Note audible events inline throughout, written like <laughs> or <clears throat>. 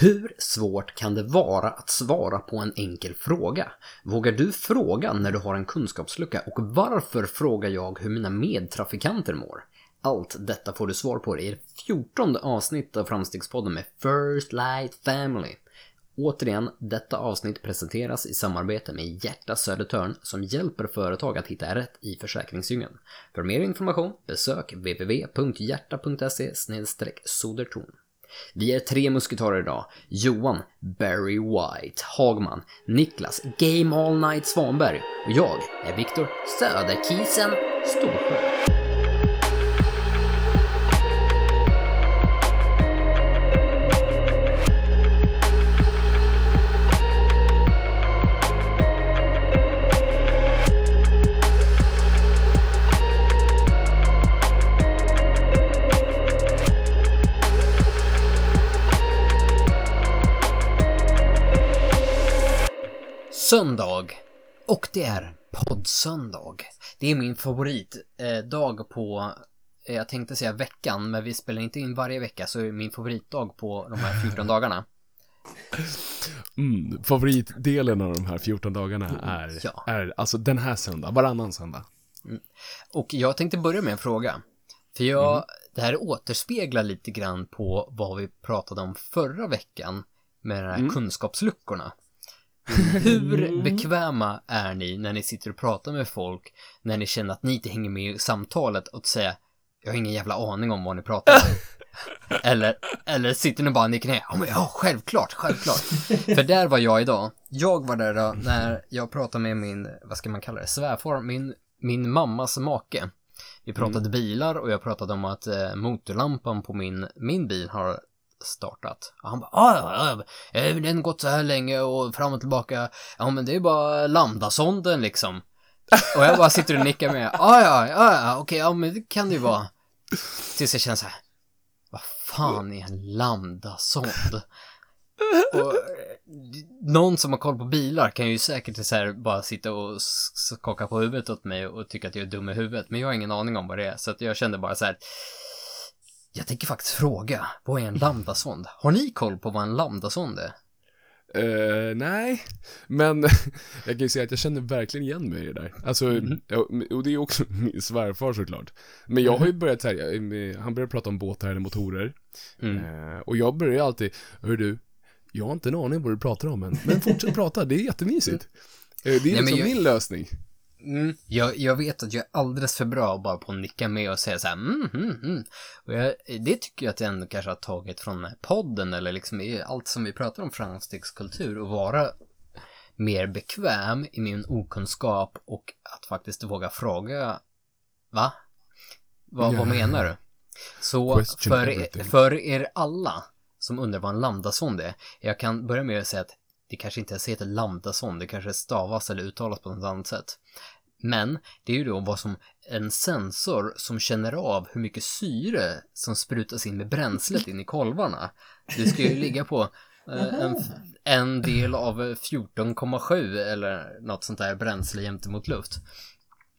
Hur svårt kan det vara att svara på en enkel fråga? Vågar du fråga när du har en kunskapslucka och varför frågar jag hur mina medtrafikanter mår? Allt detta får du svar på i det fjortonde avsnittet av Framstegspodden med First Light Family. Återigen, detta avsnitt presenteras i samarbete med Hjärta Södertörn som hjälper företag att hitta rätt i försäkringsdjungeln. För mer information besök www.hjärta.se sodertorn. Vi är tre musketarer idag. Johan Barry White Hagman, Niklas Game All Night Svanberg och jag är Viktor Söderkisen Storsjö. Söndag. Och det är poddsöndag. Det är min favoritdag eh, på, eh, jag tänkte säga veckan, men vi spelar inte in varje vecka, så är min favoritdag på de här 14 <laughs> dagarna. Mm, favoritdelen av de här 14 dagarna mm, är, ja. är alltså den här söndag, varannan söndag. Mm. Och jag tänkte börja med en fråga. För jag, mm. det här återspeglar lite grann på vad vi pratade om förra veckan med de här mm. kunskapsluckorna. Hur mm. bekväma är ni när ni sitter och pratar med folk när ni känner att ni inte hänger med i samtalet och säger jag har ingen jävla aning om vad ni pratar om. <laughs> eller, eller sitter ni bara och nickar ner? Ja, men ja, självklart, självklart. <laughs> För där var jag idag. Jag var där då när jag pratade med min, vad ska man kalla det, svärfar, min, min mammas make. Vi pratade mm. bilar och jag pratade om att eh, motorlampan på min, min bil har startat. Och han bara, ah, ja, ja, den har gått så här länge och fram och tillbaka. Ja, men det är bara lambdasonden liksom. Och jag bara sitter och nickar med, ah, ja, ja, ja, okej, ja, men det kan det ju vara. Tills jag känner så här, vad fan är en lambdasond? Och eh, någon som har koll på bilar kan ju säkert så här bara sitta och skaka på huvudet åt mig och tycka att jag är dum i huvudet. Men jag har ingen aning om vad det är. Så att jag kände bara så här, jag tänker faktiskt fråga, vad är en lambdasond? Har ni koll på vad en lambdasond är? Uh, nej, men <laughs> jag kan ju säga att jag känner verkligen igen mig i det där. Alltså, mm. och det är också <laughs> min svärfar såklart. Men jag har ju mhm. börjat så här, han börjar prata om båtar eller motorer. Mm. Uh, och jag börjar alltid, hör du, jag har inte en aning vad du pratar om än, men fortsätt <laughs> prata, det är jättemysigt. Uh, det är liksom jag... min lösning. Mm, jag, jag vet att jag är alldeles för bra bara på att nicka med och säga så här, mm, mm, mm. Och jag, det tycker jag att jag ändå kanske har tagit från podden eller liksom allt som vi pratar om framstegskultur och vara mer bekväm i min okunskap och att faktiskt våga fråga, va? Va, Vad menar du? Så för, er, för er alla som undrar vad en lambdasond är, jag kan börja med att säga att det kanske inte ens heter lambdason, det kanske stavas eller uttalas på något annat sätt. Men det är ju då vad som en sensor som känner av hur mycket syre som sprutas in med bränslet in i kolvarna. Det ska ju ligga på eh, en, en del av 14,7 eller något sånt där bränsle jämte mot luft.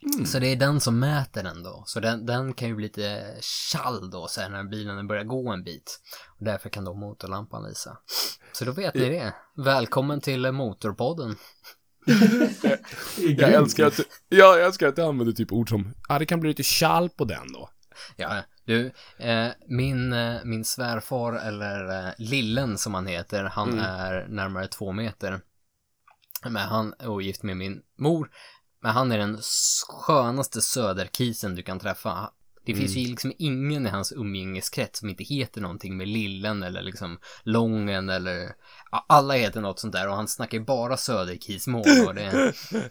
Mm. Så det är den som mäter den då. Så den, den kan ju bli lite kall då sen när bilen börjar gå en bit. Och därför kan då motorlampan lysa. Så då vet ni det. Välkommen till Motorpodden. jag, älskar att, ja, jag älskar att du använder typ ord som, ja det kan bli lite kall på den då. Ja, du, eh, min, eh, min svärfar, eller eh, Lillen som han heter, han mm. är närmare två meter. Men han är ogift med min mor. Men han är den skönaste söderkisen du kan träffa. Det finns mm. ju liksom ingen i hans umgängeskrets som inte heter någonting med Lillen eller liksom Lången eller alla heter något sånt där och han snackar ju bara söderkismål och det <laughs>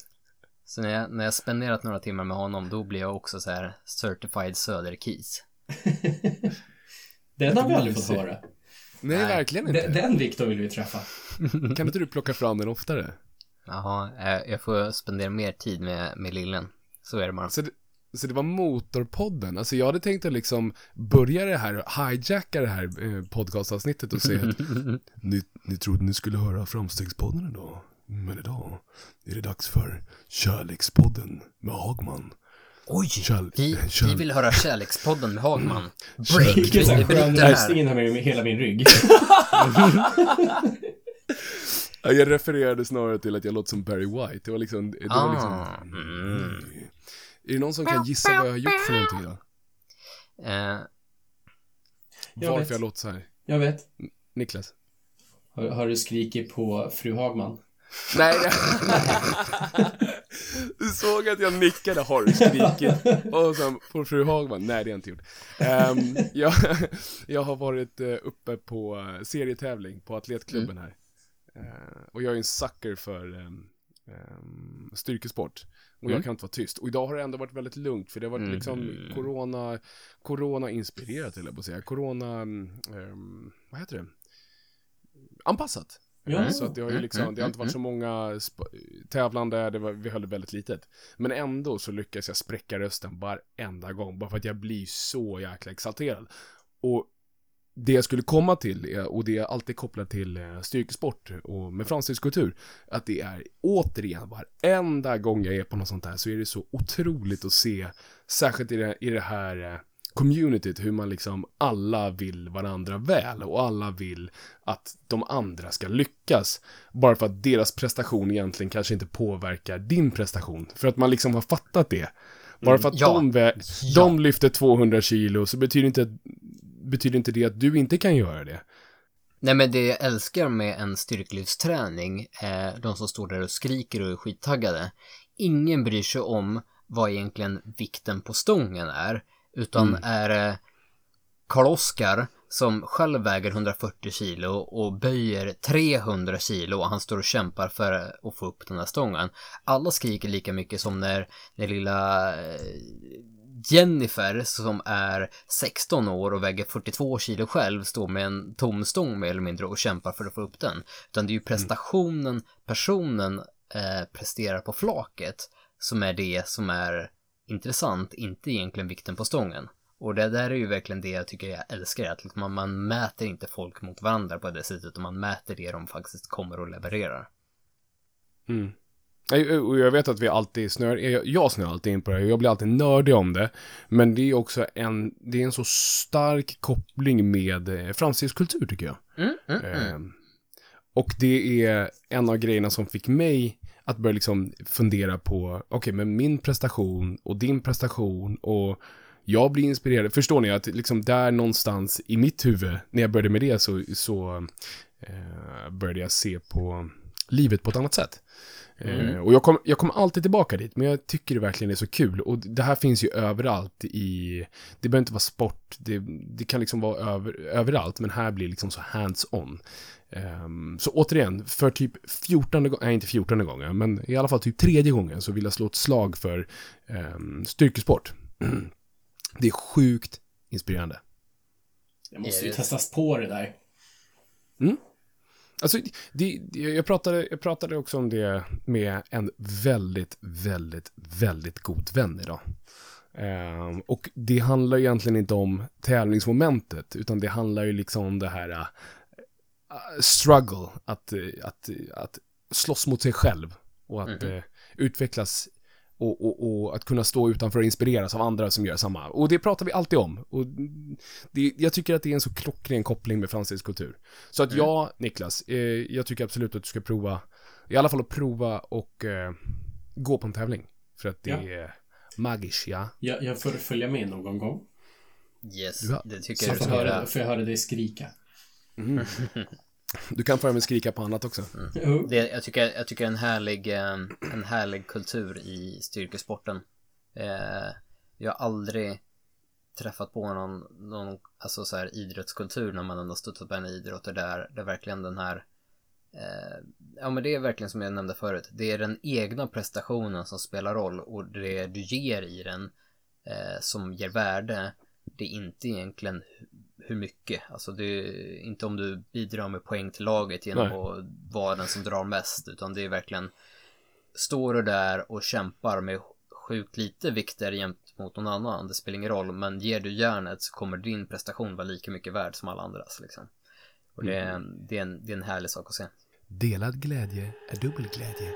Så när jag, när jag spenderat några timmar med honom då blir jag också så här certified söderkis. Den har vi aldrig fått höra. Nej, Nej, verkligen inte. Den, den Viktor vill vi träffa. Kan inte du plocka fram den oftare? Jaha, eh, jag får spendera mer tid med, med lillen. Så är det bara. Så det, så det var Motorpodden. Alltså jag hade tänkt att liksom börja det här, hijacka det här eh, podcastavsnittet och säga att <laughs> ni, ni trodde ni skulle höra Framstegspodden idag. Men idag är det dags för Kärlekspodden med Hagman. Oj, Kärl- vi, vi vill höra Kärlekspodden med Hagman. Break, Vilken skön röstning här med hela min rygg. <laughs> <laughs> Ja, Jag refererade snarare till att jag låter som Barry White. Det var liksom, det var liksom Ah, mm. Är det någon som kan gissa vad jag har gjort för någonting då? Eh, Jag Varför vet. jag låter så här? Jag vet. Niklas? Har, har du skrikit på fru Hagman? Nej, Du såg att jag nickade, har du skrikit? Och sen på fru Hagman, nej det har jag inte gjort. Ehm, jag, <laughs> jag har varit eh, uppe på eh, serietävling på atletklubben här. Eh, och jag är en sucker för ehm, ehm, styrkesport. Och Mm. jag kan inte vara tyst. Och idag har det ändå varit väldigt lugnt, för det har varit liksom corona, corona-inspirerat, eller på att säga. Corona, ehm, vad heter det? Anpassat. Ja. Så att det har ju Mm, liksom, mm, det har inte varit så många tävlande, det var, vi höll det väldigt litet. Men ändå så lyckas jag spräcka rösten varenda gång, bara för att jag blir så jäkla exalterad. Och det jag skulle komma till, och det är alltid kopplat till eh, styrkesport och med fransk kultur, att det är återigen, varenda gång jag är på något sånt här så är det så otroligt att se, särskilt i det, i det här eh, communityt, hur man liksom alla vill varandra väl och alla vill att de andra ska lyckas. Bara för att deras prestation egentligen kanske inte påverkar din prestation. För att man liksom har fattat det. Bara för att ja. de, vä- Ja. de lyfter 200 kilo så betyder inte, betyder inte det att du inte kan göra det. Nej men det jag älskar med en styrkelyftsträning är de som står där och skriker och är skittaggade. Ingen bryr sig om vad egentligen vikten på stången är. Utan är det Karl-Oskar som själv väger 140 kilo och böjer 300 kilo och han står och kämpar för att få upp den här stången. Alla skriker lika mycket som när, när lilla eh, Jennifer som är 16 år och väger 42 kilo själv står med en tom stång mer eller mindre och kämpar för att få upp den. Utan det är ju prestationen personen eh, presterar på flaket som är det som är intressant, inte egentligen vikten på stången. Och det där är ju verkligen det jag tycker jag älskar, att liksom man, man mäter inte folk mot varandra på det sättet, utan man mäter det de faktiskt kommer och levererar. Mm. Nej, Och jag vet att vi alltid snör, jag- jag snör alltid in på det, jag blir alltid nördig om det. Men det är också en, det är en så stark koppling med eh, fransk kultur tycker jag. Mm, mm, mm. Ehm, och det är en av grejerna som fick mig att börja liksom fundera på, okej, men min prestation och din prestation och jag blir inspirerad. Förstår ni att liksom där någonstans i mitt huvud, när jag började med det så, så eh, började jag se på livet på ett annat sätt. Eh, och jag kommer jag kom alltid tillbaka dit, men jag tycker det verkligen är så kul. Och det här finns ju överallt i, det behöver inte vara sport, det, det kan liksom vara över, överallt, men här blir det liksom så hands-on. Ehm, så återigen, för typ 14 gången, nej inte 14 gången, men i alla fall typ tredje gången så vill jag slå ett slag för um, styrkesport. <clears throat> det är sjukt inspirerande. Jag måste ju testas på det där. Alltså, det, det, jag, pratade, jag pratade också om det med en väldigt, väldigt, väldigt god vän idag. Ehm, och det handlar egentligen inte om tävlingsmomentet, utan det handlar ju liksom om det här äh, struggle, att, att, att slåss mot sig själv och att Mhm. äh, utvecklas och, och, och att kunna stå utanför och inspireras av andra som gör samma. Och det pratar vi alltid om. Och det, jag tycker att det är en så klockren koppling med fransk kultur. Så att ja, Niklas, eh, jag tycker absolut att du ska prova, i alla fall att prova och eh, gå på en tävling. För att det Ja. är magiskt, ja. Jag, jag får följa med någon gång. Yes, Du har- det tycker Så jag du får jag höra, får jag höra dig skrika. <laughs> Du kan få även skrika på annat också. Jo. Det, jag, tycker, jag tycker en härlig, eh, en härlig kultur i styrkesporten. Eh, jag har aldrig träffat på någon, någon alltså så här idrottskultur när man ändå studsat på en idrott och där, där verkligen den här eh, Ja men det är verkligen som jag nämnde förut. Det är den egna prestationen som spelar roll och det du ger i den eh, som ger värde. Det är inte egentligen hur mycket. Alltså det är inte om du bidrar med poäng till laget genom Nej. att vara den som drar mest. Utan det är verkligen Står du där och kämpar med sjukt lite vikter jämt mot någon annan. Det spelar ingen roll. Men ger du järnet så kommer din prestation vara lika mycket värd som alla andras. Liksom. Och det, är, det, är en, det är en härlig sak att se. Delad glädje är dubbel glädje.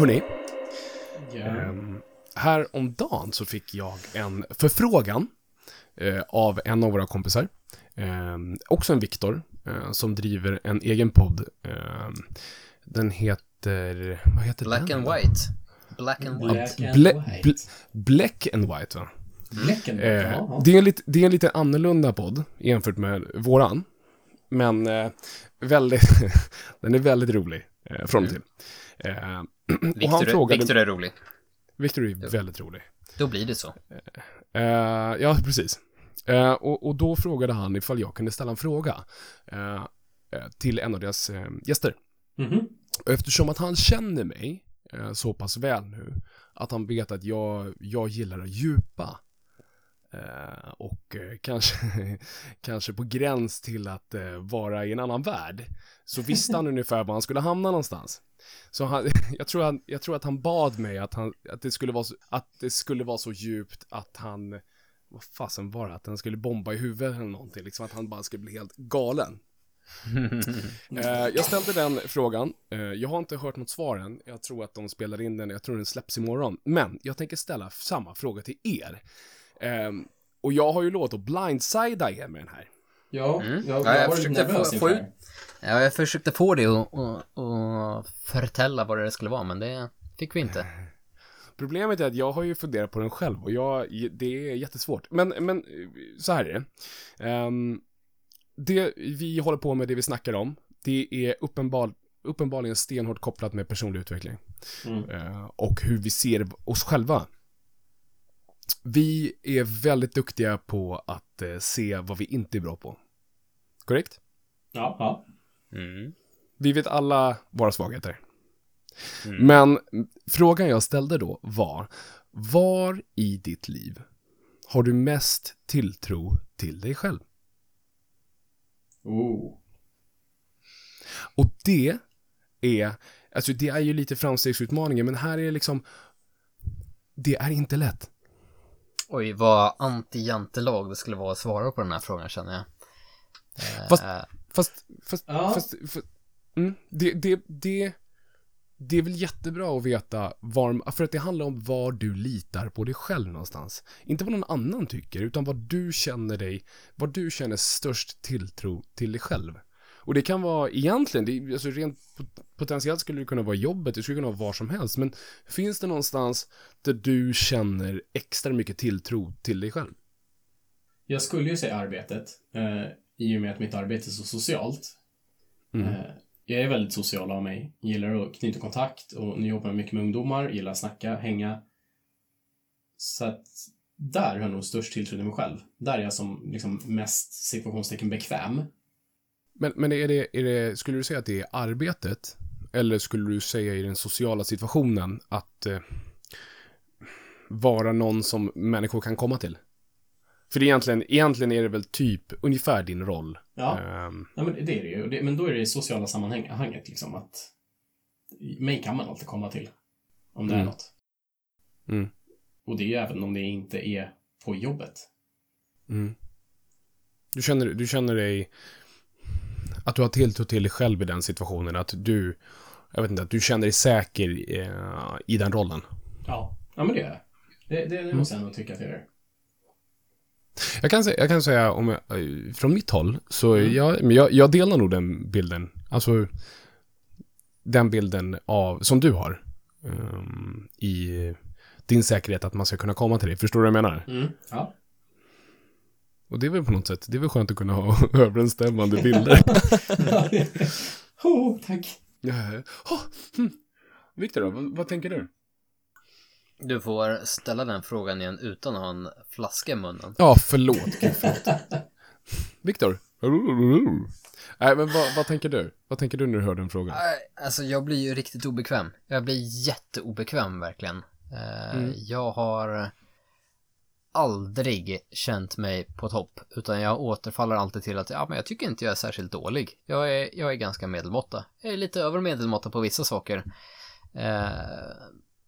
Hörni, Ja. Ehm, här om dagen så fick jag en förfrågan eh, av en av våra kompisar. Ehm, också en Viktor, eh, som driver en egen podd. Ehm, den heter, vad heter Black den? and white. Black and white. Black and white. Black and White va? Black and white, Eh, ja. det, är en lite, det är en lite annorlunda podd jämfört med våran. Men eh, väldigt, <laughs> den är väldigt rolig eh, från och till. Eh, <clears throat> och han Victor, frågade, Victor är rolig. Victor är väldigt rolig. Då blir det så. Eh, ja, precis. Eh, och, och då frågade han ifall jag kunde ställa en fråga eh, eh, till en av deras eh, gäster. Mhm. Och eftersom att han känner mig eh, så pass väl nu att han vet att jag, jag gillar att djupa eh, och eh, kanske, <laughs> kanske på gräns till att eh, vara i en annan värld så visste han <laughs> ungefär var han skulle hamna någonstans. Så han, <laughs> jag, tror han, jag tror att han bad mig att, han, att, det skulle vara så, att det skulle vara så djupt att han, vad fasen var det, att han skulle bomba i huvudet eller någonting, liksom att han bara skulle bli helt galen. Eh, jag ställde den frågan. Eh, jag har inte hört något svar än. Jag tror att de spelar in den. Jag tror den släpps imorgon. Men jag tänker ställa samma fråga till er. Eh, och jag har ju lovat att blindsida er med den här. Ja, Mm. jag, Ja, jag försökte få- få ut- Ja, jag försökte få det och, och, och förtälla vad det skulle vara, men det fick vi inte. <laughs> Problemet är att jag har ju funderat på den själv och jag, det är jättesvårt. Men, men så här är det. Ehm, det vi håller på med, det vi snackar om, det är uppenbar, uppenbarligen stenhårt kopplat med personlig utveckling. Mm. Eh, och hur vi ser oss själva. Vi är väldigt duktiga på att eh, se vad vi inte är bra på. Korrekt? Ja, ja. Mm. Vi vet alla våra svagheter. Mm. Men frågan jag ställde då var, var i ditt liv har du mest tilltro till dig själv? Oh. Och det är, alltså det är ju lite framstegsutmaningen, men här är det liksom, det är inte lätt. Oj, vad anti-jantelag det skulle vara att svara på den här frågan känner jag. Eh, Fast- Fast, fast, Ja. fast, fast mm, det, det, det, det är väl jättebra att veta var, för att det handlar om var du litar på dig själv någonstans. Inte vad någon annan tycker, utan vad du känner dig, vad du känner störst tilltro till dig själv. Och det kan vara egentligen, det, alltså rent potentiellt skulle det kunna vara jobbet, det skulle kunna vara var som helst, men finns det någonstans där du känner extra mycket tilltro till dig själv? Jag skulle ju säga arbetet, eh, i och med att mitt arbete är så socialt. Mm. Eh, jag är väldigt social av mig. Gillar att knyta kontakt och nu jobbar jag mycket med ungdomar, gillar att snacka, hänga. Så att där har jag nog störst tilltro till mig själv. Där är jag som liksom mest situationstecken bekväm. Men, men är det, är det, skulle du säga att det är arbetet? Eller skulle du säga i den sociala situationen att eh, vara någon som människor kan komma till? För det är egentligen, egentligen är det väl typ ungefär din roll. Ja, Ehm, ja men det är det ju. Men då är det i sociala sammanhanget liksom att mig kan man alltid komma till. Om det är Mm. något. mm, Och det är ju även om det inte är på jobbet. mm. Du, känner, du känner dig... Att du har tilltro till dig själv i den situationen. Att du... Jag vet inte, att du känner dig säker eh, i den rollen. Ja, ja men det är jag. Det, det, det måste jag nog tycka att jag gör. Jag kan säga, jag kan säga om jag, eh, från mitt håll, så Mm. jag, jag, jag delar nog den bilden. Alltså, den bilden av, som du har. ehm, I din säkerhet att man ska kunna komma till dig. Förstår du vad jag menar? Mm. Ja. Och det är väl på något sätt, det är väl skönt att kunna ha <laughs> överensstämmande bilder. <laughs> oh, tack. Oh, hm. Viktor då, vad, vad tänker du? Du får ställa den frågan igen utan att ha en flaska i munnen. Ja, förlåt. Gud, förlåt. <laughs> Viktor? Nej, men vad, vad tänker du? Vad tänker du när du hör den frågan? Alltså jag blir ju riktigt obekväm. Jag blir jätteobekväm verkligen. Eh, Mm. Jag har aldrig känt mig på topp, utan jag återfaller alltid till att ja, men jag tycker inte jag är särskilt dålig. Jag är, jag är ganska medelmåtta. Jag är lite över medelmåtta på vissa saker. Eh,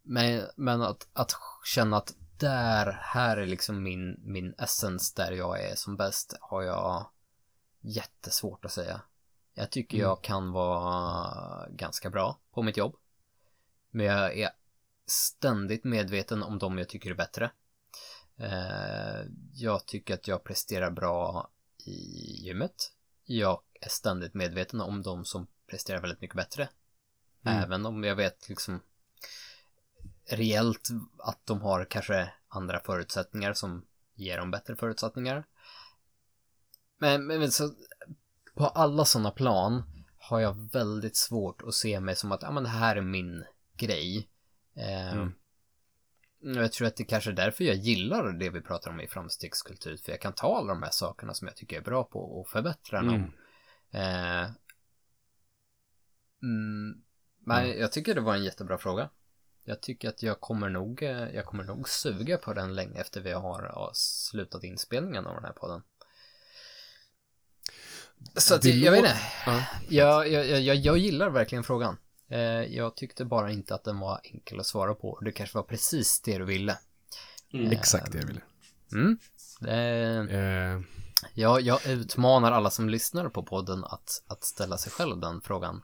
men men att, att känna att där, här är liksom min, min essens där jag är som bäst har jag jättesvårt att säga. Jag tycker Mm. jag kan vara ganska bra på mitt jobb. Men jag är ständigt medveten om de jag tycker är bättre. Eh, jag tycker att jag presterar bra i gymmet. Jag är ständigt medveten om de som presterar väldigt mycket bättre. Mm. Även om jag vet liksom reellt att de har kanske andra förutsättningar som ger dem bättre förutsättningar. Men, men så, på alla sådana plan har jag väldigt svårt att se mig som att, ja men det här är min grej. Eh, mm. Jag tror att det kanske är därför jag gillar det vi pratar om i framstegskultur, för jag kan ta alla de här sakerna som jag tycker är bra på och förbättra dem. Mm. Eh, mm, men mm. jag tycker det var en jättebra fråga. Jag tycker att jag kommer nog, eh, jag kommer nog suga på den länge efter vi har slutat inspelningen av den här podden. Så att, jag vet inte. Ja. Jag, jag, jag, jag gillar verkligen frågan. Eh, jag tyckte bara inte att den var enkel att svara på. Det kanske var precis det du ville. Mm. Eh, Exakt det jag ville. Mm. Det, eh. jag, jag utmanar alla som lyssnar på podden att, att ställa sig själv den frågan.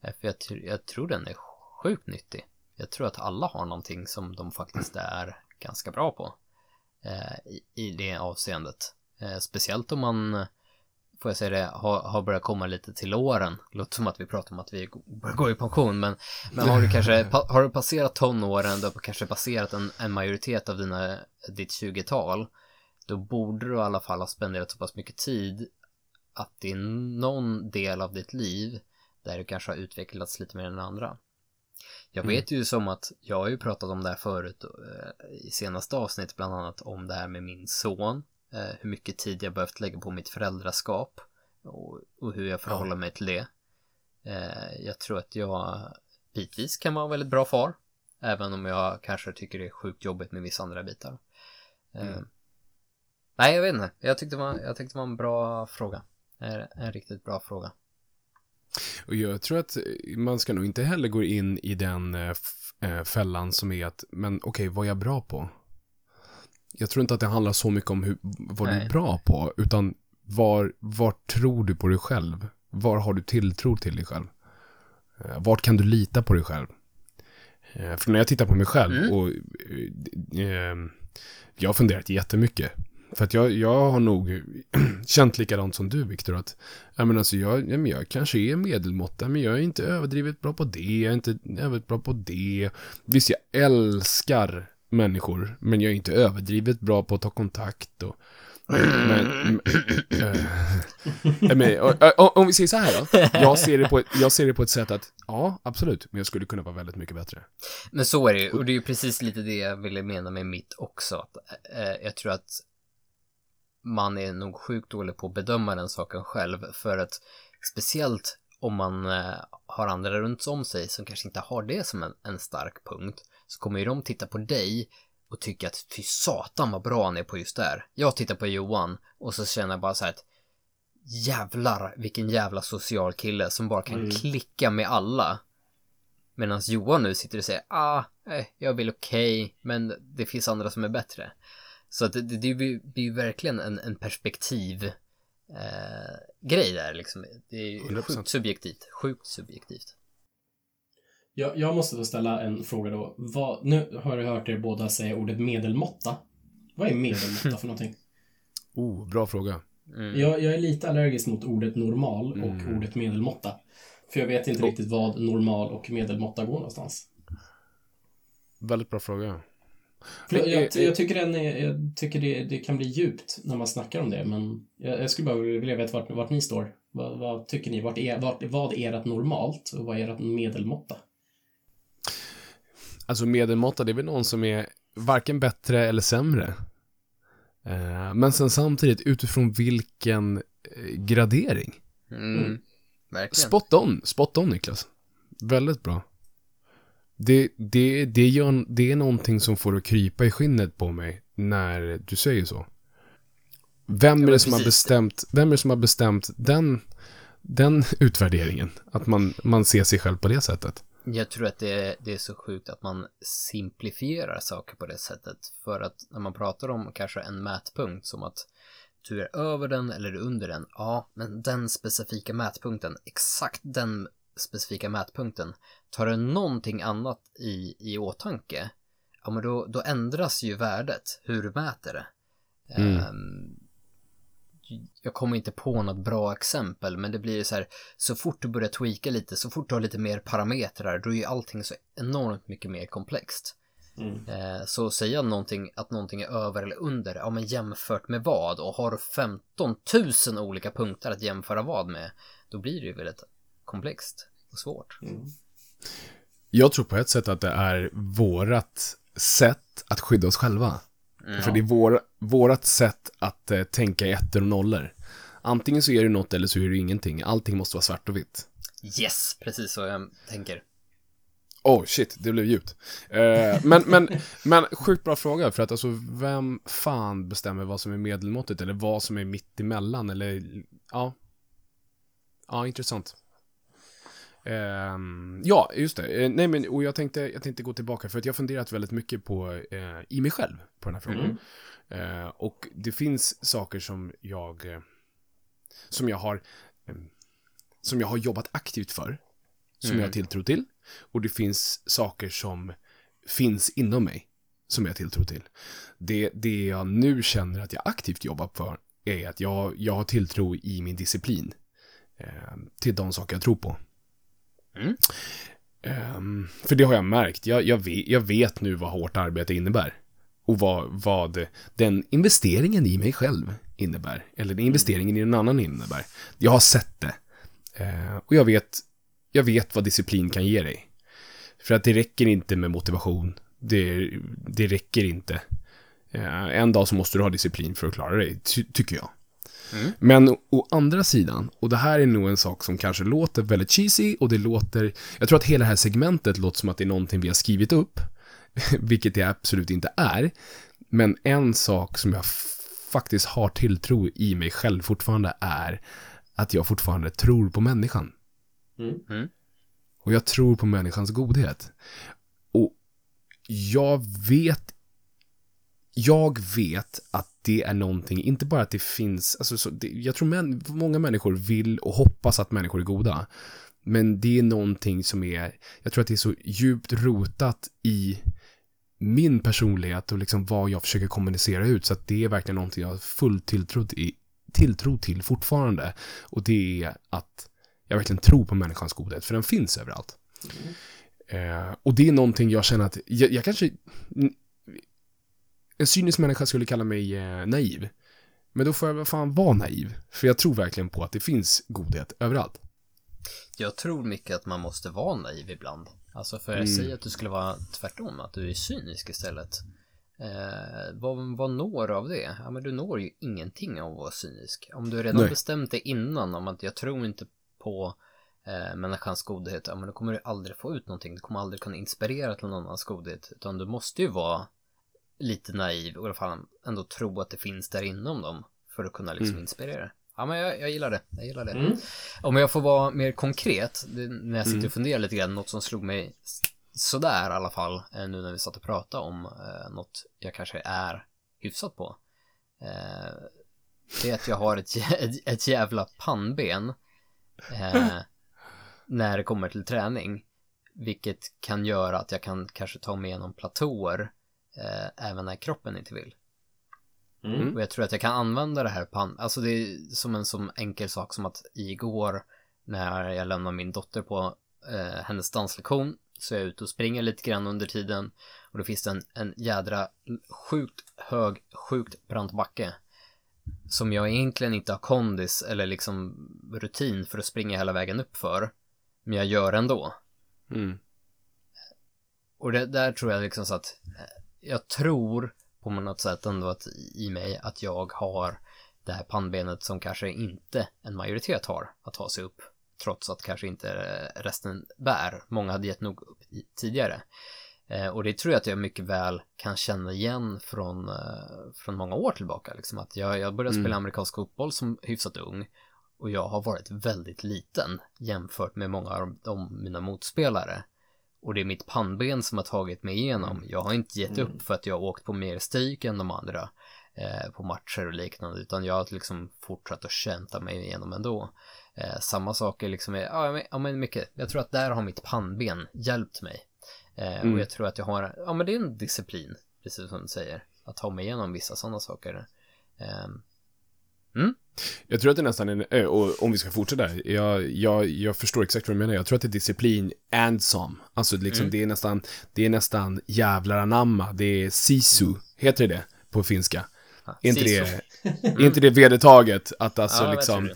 Eh, för jag, jag tror den är sjukt nyttig. Jag tror att alla har någonting som de faktiskt är ganska bra på. Eh, i, I det avseendet. Eh, speciellt om man får jag säga det, har, har börjat komma lite till åren. Låter som att vi pratar om att vi börjar gå i pension, men, men har du kanske, <laughs> har du passerat tonåren, du har kanske passerat en, en majoritet av dina, ditt 20-tal, då borde du i alla fall ha spenderat så pass mycket tid att det är någon del av ditt liv där du kanske har utvecklats lite mer än andra. Jag mm. vet ju som att, jag har ju pratat om det här förut eh, i senaste avsnitt, bland annat om det här med min son hur mycket tid jag behövt lägga på mitt föräldraskap och, och hur jag förhåller mig till det. Eh, jag tror att jag bitvis kan vara en väldigt bra far, även om jag kanske tycker det är sjukt jobbigt med vissa andra bitar. Eh, mm. Nej, jag vet inte. Jag tyckte det var, jag tyckte det var en bra fråga. En, en riktigt bra fråga. Och jag tror att man ska nog inte heller gå in i den fällan som är att, men okej, okay, vad är jag bra på? Jag tror inte att det handlar så mycket om hur, vad Nej. du är bra på, utan var, var tror du på dig själv? Var har du tilltro till dig själv? Eh, vart kan du lita på dig själv? Eh, för när jag tittar på mig själv mm. och eh, jag har funderat jättemycket. För att jag, jag har nog <clears throat> känt likadant som du, Viktor, att ja, men alltså, jag, ja, men jag kanske är medelmåtta, men jag är inte överdrivet bra på det, jag är inte överdrivet bra på det. Visst, jag älskar människor, men jag är inte överdrivet bra på att ta kontakt och men, äh, <laughs> men, om vi säger så här då. Jag ser, det på, jag ser det på ett sätt att, ja, absolut, men jag skulle kunna vara väldigt mycket bättre. Men så är det ju, och det är ju precis lite det jag ville mena med mitt också. Att, äh, jag tror att man är nog sjukt dålig på att bedöma den saken själv, för att speciellt om man äh, har andra runt om sig som kanske inte har det som en, en stark punkt, så kommer ju de titta på dig och tycka att fy satan vad bra han är på just det här. Jag tittar på Johan och så känner jag bara så här att jävlar vilken jävla social kille som bara kan mm. klicka med alla. Medan Johan nu sitter och säger ah, eh, jag vill okej, okay, men det finns andra som är bättre. Så att det, det, det blir ju verkligen en, en perspektiv eh, grej där liksom. Det är ju 100%. sjukt subjektivt, sjukt subjektivt. Jag, jag måste då ställa en fråga då. Vad, nu har jag hört er båda säga ordet medelmåtta. Vad är medelmåtta för någonting? <laughs> Oh, bra fråga. Mm. Jag, jag, är lite allergisk mot ordet normal och mm. ordet medelmåtta. För jag vet inte oh. riktigt vad normal och medelmåtta går någonstans. Väldigt bra fråga. Jag, jag, jag, tycker, den är, jag tycker det, det, kan bli djupt när man snackar om det, men jag, jag skulle bara vilja veta vart, vart ni står. Vad, vad, tycker ni? Vart är, vart, vad är ert normalt och vad är ert medelmåtta? Alltså medelmåtta, det är väl någon som är varken bättre eller sämre. Eh, men sen samtidigt utifrån vilken eh, gradering. Mm, mm. Verkligen. Spot on, spot on Niklas. Väldigt bra. Det, det, det, gör, det är någonting som får att krypa i skinnet på mig när du säger så. Vem är det som har bestämt, vem är det som har bestämt den, den <laughs> utvärderingen? Att man, man ser sig själv på det sättet. Jag tror att det är, det är så sjukt att man simplifierar saker på det sättet. För att när man pratar om kanske en mätpunkt som att du är över den eller under den. Ja, men den specifika mätpunkten, exakt den specifika mätpunkten. Tar du någonting annat i, i åtanke, ja men då, då ändras ju värdet, hur du mäter det. Mm. Ehm, jag kommer inte på något bra exempel, men det blir så här, så fort du börjar tweaka lite, så fort du har lite mer parametrar, då är ju allting så enormt mycket mer komplext. Mm. Eh, Så säga någonting, att någonting är över eller under, ja men jämfört med vad? Och har du 15 000 olika punkter att jämföra vad med, då blir det ju väldigt komplext och svårt. Mm. Jag tror på ett sätt att det är vårat sätt att skydda oss själva. För det är vår, vårat sätt att eh, tänka i ettor och nollor. Antingen så är det något eller så är det ingenting. Allting måste vara svart och vitt. Yes, precis så jag tänker. Oh shit, det blev djupt. Eh, men, men, men sjukt bra fråga, för att alltså vem fan bestämmer vad som är medelmåttigt eller vad som är mitt emellan eller, ja. Ja, intressant. Ehm, ja, just det. Eh, nej, men och jag tänkte, jag tänkte gå tillbaka för att jag har funderat väldigt mycket på, eh, i mig själv, på den här frågan. Eh, och det finns saker som jag, som jag har, eh, som jag har jobbat aktivt för, som Mm. jag har tilltro till. Och det finns saker som finns inom mig, som jag har tilltro till. Det, det jag nu känner att jag aktivt jobbar för är att jag, jag har tilltro i min disciplin. Eh, till de saker jag tror på. Mm. Ehm, för det har jag märkt. Jag, jag, vet, jag vet nu vad hårt arbete innebär. Och vad, vad den investeringen i mig själv innebär. Eller den investeringen i en annan innebär. Jag har sett det. Eh, och jag vet, jag vet vad disciplin kan ge dig. För att det räcker inte med motivation. Det, det räcker inte. Eh, en dag så måste du ha disciplin för att klara dig, ty, tycker jag. Mm. Men å andra sidan, och det här är nog en sak som kanske låter väldigt cheesy och det låter, jag tror att hela det här segmentet låter som att det är någonting vi har skrivit upp, <laughs> vilket det absolut inte är. Men en sak som jag faktiskt har tilltro i mig själv fortfarande är att jag fortfarande tror på människan. Mm. Mm. Och jag tror på människans godhet. Och jag vet jag vet att det är någonting, inte bara att det finns, alltså så, det, jag tror män, många människor vill och hoppas att människor är goda. Men det är någonting som är, jag tror att det är så djupt rotat i min personlighet och liksom vad jag försöker kommunicera ut. Så att det är verkligen någonting jag har full tilltro till, tilltro till fortfarande. Och det är att jag verkligen tror på människans godhet, för den finns överallt. Eh, och det är någonting jag känner att, jag, jag kanske, en cynisk människa skulle kalla mig eh, naiv. Men då får jag väl fan vara naiv. För jag tror verkligen på att det finns godhet överallt. Jag tror mycket att man måste vara naiv ibland. Alltså för Mm. jag säger att du skulle vara tvärtom, att du är cynisk istället. Eh, vad, vad når av det? Ja men du når ju ingenting av att vara cynisk. Om du redan Nej. bestämt dig innan om att jag tror inte på eh, människans godhet, ja men då kommer du aldrig få ut någonting. Du kommer aldrig kunna inspirera till någon annans godhet. Utan du måste ju vara lite naiv och i alla fall ändå tro att det finns där inom dem. För att kunna liksom Mm. inspirera. Ja men jag, jag gillar det, jag gillar det. Mm. Om jag får vara mer konkret, det, när jag sitter Mm. och funderar lite grann, något som slog mig sådär i alla fall, eh, nu när vi satt och pratade om eh, något jag kanske är hyfsat på. Eh, det är att jag har ett, ett, ett jävla pannben eh, <laughs> när det kommer till träning. Vilket kan göra att jag kan kanske ta mig igenom platåer eh, även när kroppen inte vill. Mm. Och jag tror att jag kan använda det här pan... Alltså det är som en sån enkel sak som att igår när jag lämnar min dotter på eh, hennes danslektion så är jag ute och springer lite grann under tiden och då finns det en, en jädra sjukt hög, sjukt brant backe som jag egentligen inte har kondis eller liksom rutin för att springa hela vägen upp för. Men jag gör ändå. Mm. Och det där tror jag liksom så att eh, jag tror på något sätt ändå att i mig att jag har det här pannbenet som kanske inte en majoritet har att ta sig upp. Trots att kanske inte resten bär. Många hade gett nog upp tidigare. Eh, och det tror jag att jag mycket väl kan känna igen från, eh, från många år tillbaka. Liksom att jag, jag började Mm. spela amerikansk fotboll som hyfsat ung. Och jag har varit väldigt liten jämfört med många av de, mina motspelare. Och det är mitt pannben som har tagit mig igenom. Jag har inte gett Mm. upp för att jag har åkt på mer stryk än de andra. eh, på matcher och liknande, utan jag har liksom fortsatt att kämpa mig igenom ändå. Eh, samma sak är liksom, ja men, ja men mycket, jag tror att där har mitt pannben hjälpt mig. Eh, Mm. Och jag tror att jag har, ja men det är en disciplin, precis som du säger, att ta mig igenom vissa sådana saker. Ehm, Jag tror att det nästan är, en- eh, och om vi ska fortsätta där, jag, jag, jag förstår exakt vad du menar. Jag tror att det är disciplin and some. Alltså liksom Mm. det är nästan, det är nästan jävlar anamma. Det är sisu, heter det på finska? Är inte sisu. det, är inte det vedertaget att <laughs> alltså Ja, liksom,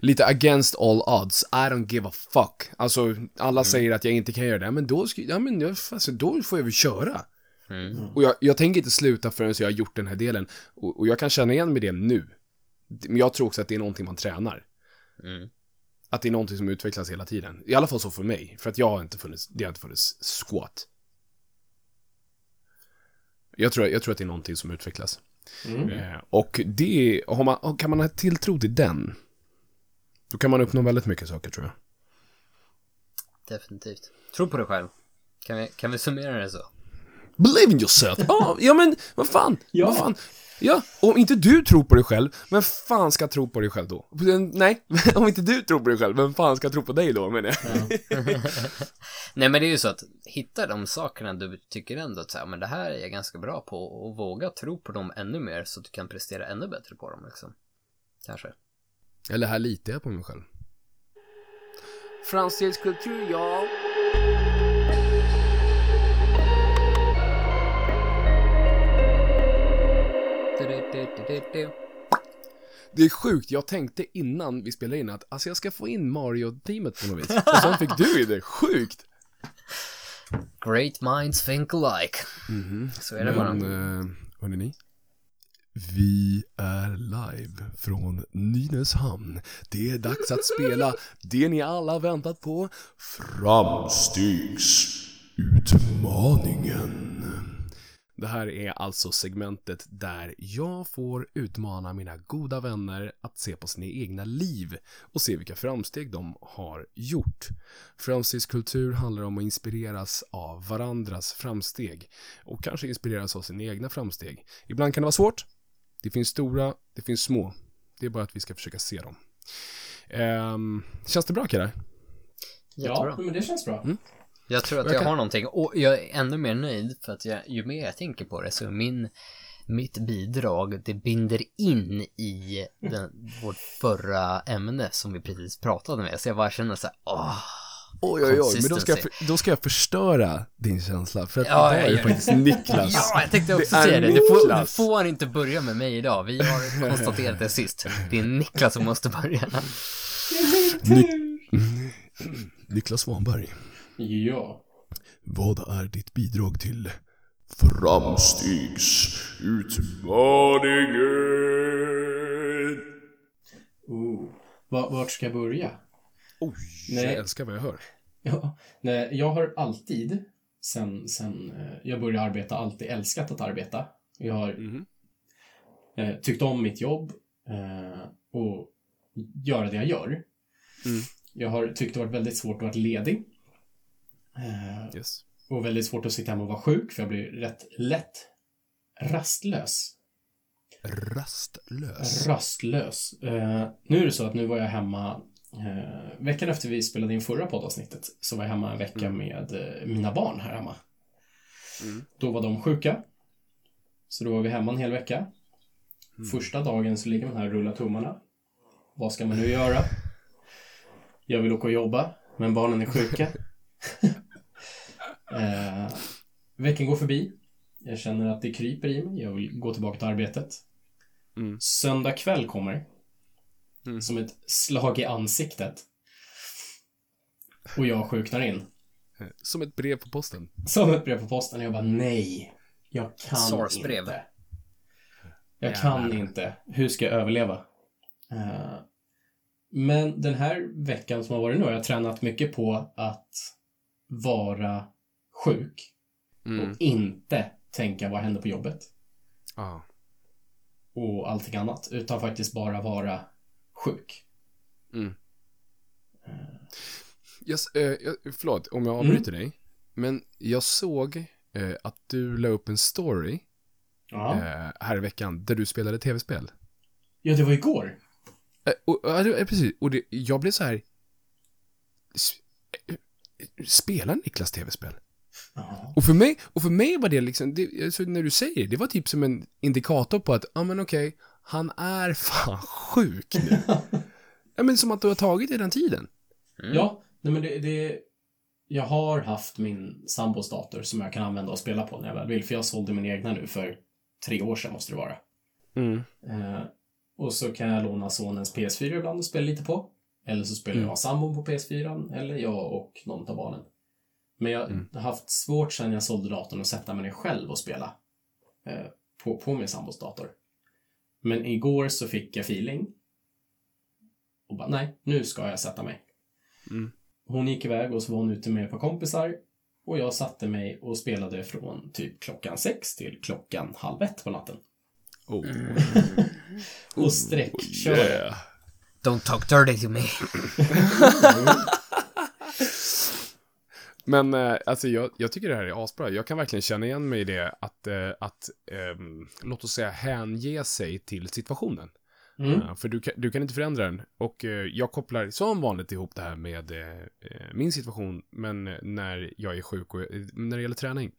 lite against all odds, I don't give a fuck. Alltså, Mm. alla säger att jag inte kan göra det, men då, ska, ja, men jag, alltså, då får jag väl köra. Mm. Och jag, jag tänker inte sluta förrän jag har gjort den här delen. Och, och jag kan känna igen med det nu. Men jag tror också att det är någonting man tränar. Mm. Att det är någonting som utvecklas hela tiden. I alla fall så för mig. För att jag har inte funnits, det har inte funnits squat. Jag tror, jag tror att det är någonting som utvecklas. Mm. Eh, och det, har man, kan man ha tilltro till den, då kan man uppnå väldigt mycket saker tror jag. Definitivt. Tro på dig själv. Kan vi, kan vi summera det så? Believe in yourself! Ja, ja men vad fan, Ja. vad fan. Ja, om inte du tror på dig själv, vem fan ska tro på dig själv då? Nej, <laughs> om inte du tror på dig själv, vem fan ska tro på dig då menar jag? <laughs> Nej men det är ju så att hitta de sakerna du tycker ändå att så här, men det här är jag ganska bra på och våga tro på dem ännu mer så att du kan prestera ännu bättre på dem liksom. Kanske. Eller här litar jag på mig själv. Fransk kultur, ja. Det är sjukt, jag tänkte innan vi spelade in att alltså jag ska få in Mario-teamet på något vis. Och sen fick du i det, sjukt! Great minds think alike. Så är det bara. Men, eh, hörni ni? Vi är live från Nynäshamn. Det är dags att spela det ni alla väntat på. Framstegsutmaningen. Det här är alltså segmentet där jag får utmana mina goda vänner att se på sina egna liv och se vilka framsteg de har gjort. Framstegskultur handlar om att inspireras av varandras framsteg och kanske inspireras av sina egna framsteg. Ibland kan det vara svårt. Det finns stora, det finns små. Det är bara att vi ska försöka se dem. Ehm, känns det bra killar? Ja, men det känns bra. Jag tror att Jag jag kan- har någonting och jag är ännu mer nöjd för att jag, ju mer jag tänker på det så min mitt bidrag, det binder in i den, vårt förra ämne som vi precis pratade med. Så jag bara känner så här, åh, Oj, oj, oj, men då ska, jag, då ska jag förstöra din känsla. För att Ja, det är gör faktiskt Niklas. Ja, jag tänkte också Det säga det. Du får, du får inte börja med mig idag. Vi har <laughs> konstaterat det sist. Det är Niklas som måste börja. Niklas Svanberg, Ja. vad är ditt bidrag till Framstegsutmaningen? Va- Vart ska jag börja? Oj, Nej. jag älskar vad jag hör. Ja, nej, jag har alltid, sen, sen eh, jag började arbeta, alltid älskat att arbeta. Jag har Mhm. eh, tyckt om mitt jobb eh, och göra det jag gör. Mm. Jag har tyckt det varit väldigt svårt att vara ledig. Eh, Yes. och väldigt svårt att sitta hemma och vara sjuk, för jag blir rätt lätt rastlös. Rastlös. Rastlös. Eh, nu är det så att nu var jag hemma eh, veckan efter vi spelade in förra poddavsnittet så var jag hemma en vecka med eh, mina barn här hemma. Mm. Då var de sjuka. Så då var vi hemma en hel vecka. Första dagen så ligger man här och rullar tummarna. Vad ska man nu göra? Jag vill åka och jobba, men barnen är sjuka. <laughs> eh, veckan går förbi. Jag känner att det kryper i mig. Jag vill gå tillbaka till arbetet. Mm. Söndag kväll kommer. Mm. Som ett slag i ansiktet. Och jag sjuknar in. Som ett brev på posten. Som ett brev på posten. Jag bara nej. Jag kan Sars-brev. inte. Jag Jävlar. kan inte. Hur ska jag överleva? Eh, men den här veckan som har varit nu har jag tränat mycket på att vara sjuk Mm. och inte tänka vad händer på jobbet Ja. och allting annat, utan faktiskt bara vara sjuk. Mm. Yes, eh, jag- förlåt om jag avbryter dig. Men jag såg eh, att du la upp en story Ja. eh, här i veckan, där du spelade tv-spel. ja, det var igår. Eh, och, ja, eh, precis. Och det, jag blev så här... eh, Spelar Niklas tv-spel? Ja. Och för mig, och för mig var det liksom, det, alltså när du säger det, det var typ som en indikator på att, ja men okej, han är <laughs> fan sjuk nu. ja men som att du har tagit i den tiden. Ja, nej men det, det... Jag har haft min sambos dator som jag kan använda och spela på när jag väl vill, för jag sålde min egna nu för tre år sedan måste det vara. Mm. Eh, och så kan jag låna sonens PS4 ibland och spela lite på. Eller så spelar jag sambon på PS4, eller jag och någon av barnen. Men jag har haft svårt sedan jag sålde datorn att sätta mig ner själv och spela eh, på, på min sambos dator. Men igår så fick jag feeling. Och bara, nej, nu ska jag sätta mig. Mm. Hon gick iväg och så var hon ute med ett par kompisar. Och jag satte mig och spelade från typ klockan sex till klockan halv ett på natten. Oh. <laughs> Och sträckkörde. Yeah. Don't talk dirty to me. <laughs> Men eh, alltså jag, jag tycker det här är asbra. Jag kan verkligen känna igen mig i det att, eh, att ehm, låt oss säga hänge sig till situationen. Mm. Eh, för du kan, du kan inte förändra den. Och eh, jag kopplar som vanligt ihop det här med eh, eh, min situation, men eh, när jag är sjuk och eh, när det gäller träning.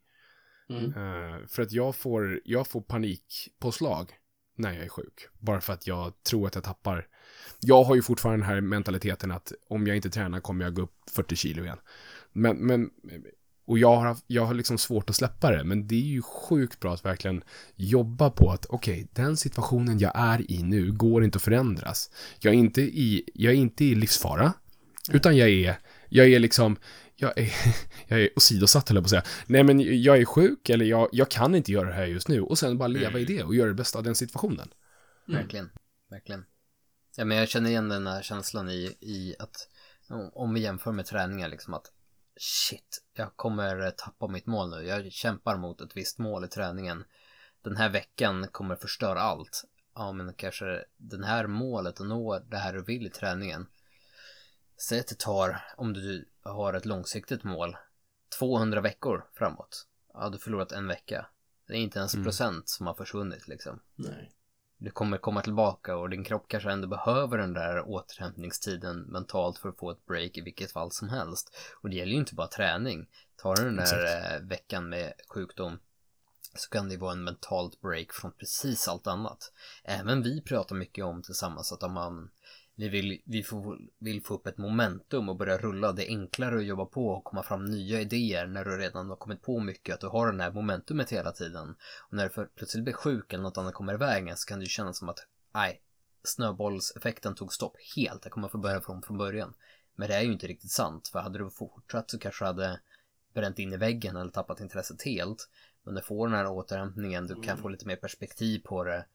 Mm. Eh, för att jag får, jag får panikpåslag när jag är sjuk. Bara för att jag tror att jag tappar. Jag har ju fortfarande den här mentaliteten att om jag inte tränar kommer jag gå upp 40 kilo igen. Men, men och jag har, jag har liksom svårt att släppa det, men det är ju sjukt bra att verkligen jobba på att okej, den situationen jag är i nu går inte att förändras. Jag är inte i, jag är inte i livsfara, utan jag är, jag är liksom, jag är, <laughs> jag är åsidosatt höll jag på att säga. Nej men jag är sjuk, eller jag, jag kan inte göra det här just nu, och sen bara leva i det och göra det bästa av den situationen. Verkligen. Verkligen. Ja, men jag känner igen den här känslan i, i att om- om vi jämför med träningar liksom att shit, jag kommer eh, tappa mitt mål nu. Jag kämpar mot ett visst mål i träningen. Den här veckan kommer förstöra allt. Ja, men kanske den här målet att nå det här du vill i träningen. Säg att det tar, om du har ett långsiktigt mål, 200 veckor framåt. Ja, du förlorat en vecka. Det är inte ens procent som har försvunnit liksom Nej. Du kommer komma tillbaka och din kropp kanske ändå behöver den där återhämtningstiden mentalt för att få ett break i vilket fall som helst. Och det gäller ju inte bara träning. Tar du den där eh, veckan med sjukdom så kan det vara en mentalt break från precis allt annat. Även vi pratar mycket om tillsammans att om man vi vill, vi får, vill få upp ett momentum och börja rulla. Det är enklare att jobba på och komma fram nya idéer när du redan har kommit på mycket. Att du har den här momentumet hela tiden. Och när du för, plötsligt blir sjuk eller något annat kommer i vägen så kan det ju kännas som att nej, snöbollseffekten tog stopp helt. Jag kommer få börja från från början. Men det är ju inte riktigt sant. För hade du fortsatt så kanske du hade bränt in i väggen eller tappat intresset helt. Men du får den här återhämtningen, du kan få lite mer perspektiv på det.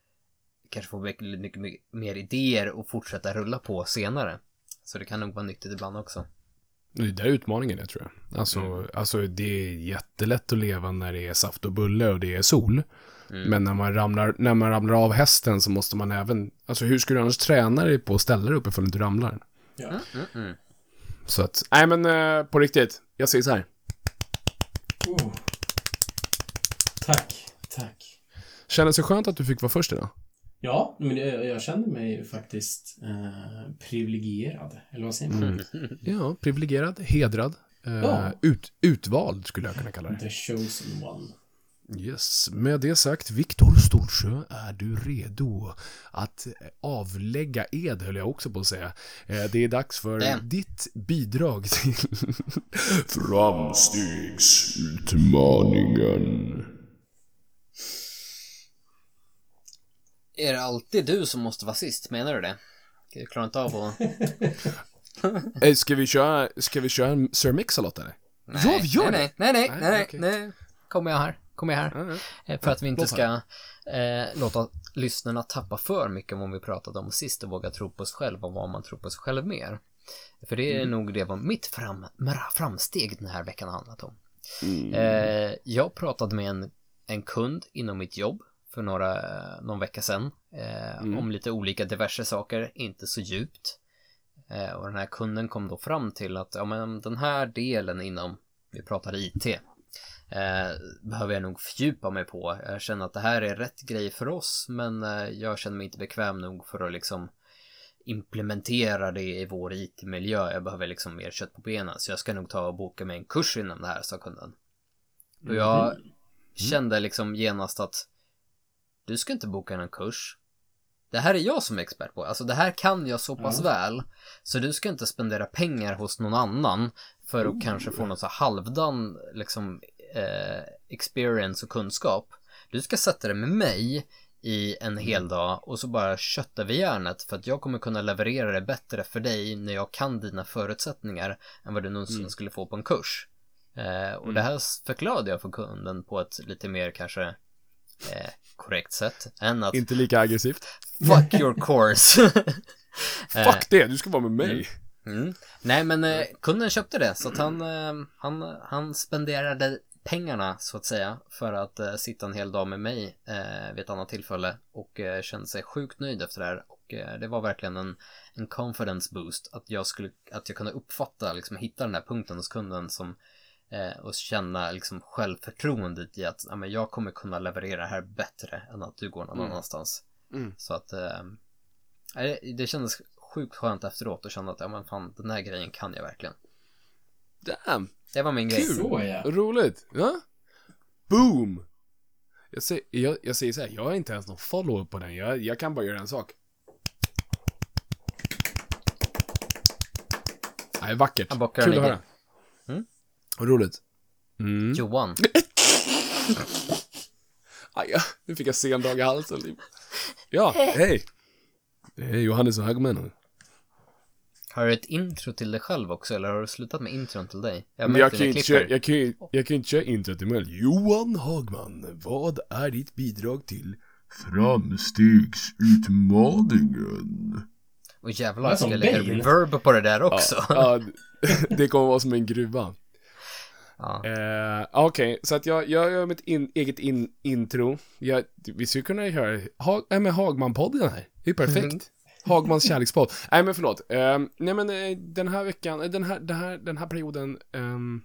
Kanske få mycket, mycket, mycket mer idéer och fortsätta rulla på senare. Så det kan nog vara nyttigt ibland också. Det är där utmaningen är, tror jag. Alltså, alltså, det är jättelätt att leva när det är saft och bulle och det är sol. Men när man, ramlar, när man ramlar av hästen så måste man även... Alltså, hur ska du annars träna dig på att ställa dig upp ifall du inte ramlar? Ja. Mm, mm. Så att, nej men eh, på riktigt. Jag säger så här. Oh. Tack, tack. Kändes det skönt att du fick vara först idag? Ja, men jag, jag känner mig faktiskt eh, privilegierad. Eller vad säger man? <laughs> Ja, privilegierad, hedrad, eh, Ja. ut, utvald skulle jag kunna kalla det. The chosen one. Yes, med det sagt, Viktor Storsjö, är du redo att avlägga ed, höll jag också på att säga. Eh, Det är dags för Den. ditt bidrag till Framstegsutmaningen. Är det alltid du som måste vara sist? Menar du det? Jag klarar inte av att... <laughs> Eh, Ska vi köra, ska vi köra en Sir Mix-a-lot eller? Ja, vi gör nej, det! nej, nej, Nej, nej, nej, nej. Kommer jag här. Kommer jag här. Eh, För att vi inte ska eh, låta lyssnarna tappa för mycket om vad vi pratade om sist och våga tro på sig själv och vad man tror på sig själv mer. För det är Mm. nog det vad mitt fram, framsteg den här veckan har handlat om. Mm. Eh, jag pratade med en, en kund inom mitt jobb för några, någon vecka sedan eh, Mm. om lite olika diverse saker, inte så djupt. Eh, och den här kunden kom då fram till att ja, men den här delen inom, vi pratar IT, eh, behöver jag nog fördjupa mig på. Jag känner att det här är rätt grej för oss, men eh, jag känner mig inte bekväm nog för att liksom implementera det i vår IT-miljö. Jag behöver liksom mer kött på benen, så jag ska nog ta och boka mig en kurs inom det här, sa kunden. Och jag Mm. kände liksom genast att du ska inte boka en kurs. Det här är jag som är expert på. Alltså det här kan jag så pass Ja. väl. Så du ska inte spendera pengar hos någon annan för att Oh. kanske få någon så halvdan liksom eh, experience och kunskap. Du ska sätta dig med mig i en hel dag och så bara köttar vi järnet för att jag kommer kunna leverera det bättre för dig när jag kan dina förutsättningar än vad du någonsin Mm. skulle få på en kurs. Eh, och det här förklarade jag för kunden på ett lite mer kanske eh, korrekt sätt än att Inte lika aggressivt. <laughs> fuck your course. <laughs> Eh, Fuck det, du ska vara med mig. Mm. Nej men eh, kunden köpte det så att han, eh, han, han spenderade pengarna så att säga för att eh, sitta en hel dag med mig eh, vid ett annat tillfälle och eh, kände sig sjukt nöjd efter det här och eh, det var verkligen en, en confidence boost att jag skulle, att jag kunde uppfatta, liksom hitta den där punkten hos kunden som och känna liksom självförtroendet i att ja, men jag kommer kunna leverera det här bättre än att du går någon Mm. annanstans. Mm. Så att eh, det, det kändes sjukt skönt efteråt att känna att ja men fan den här grejen kan jag verkligen. Damn, Det var min grej. Kul. Så ja. roligt. Ja? Boom! Jag säger, jag, jag säger så här, jag har inte ens någon follow på den. Jag, jag kan bara göra en sak. Nej, vackert. Jag bockar Kul att höra. Mm. Roligt. Mm. Johan. <laughs> Aj, ja, nu fick jag sendrag i halsen. Ja, hej. Det är Johannes Hagman. Har du ett intro till dig själv också eller har du slutat med intron till dig? Jag Men jag kan, inte jag köra, jag, kan ju, jag kan inte köra introt till mig. Johan Hagman, vad är ditt bidrag till framstegsutmaningen? Och Det jävlar ska jag lägga reverb på det där också. Ja, <laughs> det kommer vara som en gruva. Ja. Eh, Okej, så att jag, jag gör mitt in, eget in, intro. Jag, vi skulle kunna göra ha, men Hagman-podden här. Det är perfekt. Mm. Hagmans kärlekspodd. <laughs> Nej men förlåt. Eh, nej men eh, den här veckan, eh, den här, den här, den här perioden ehm,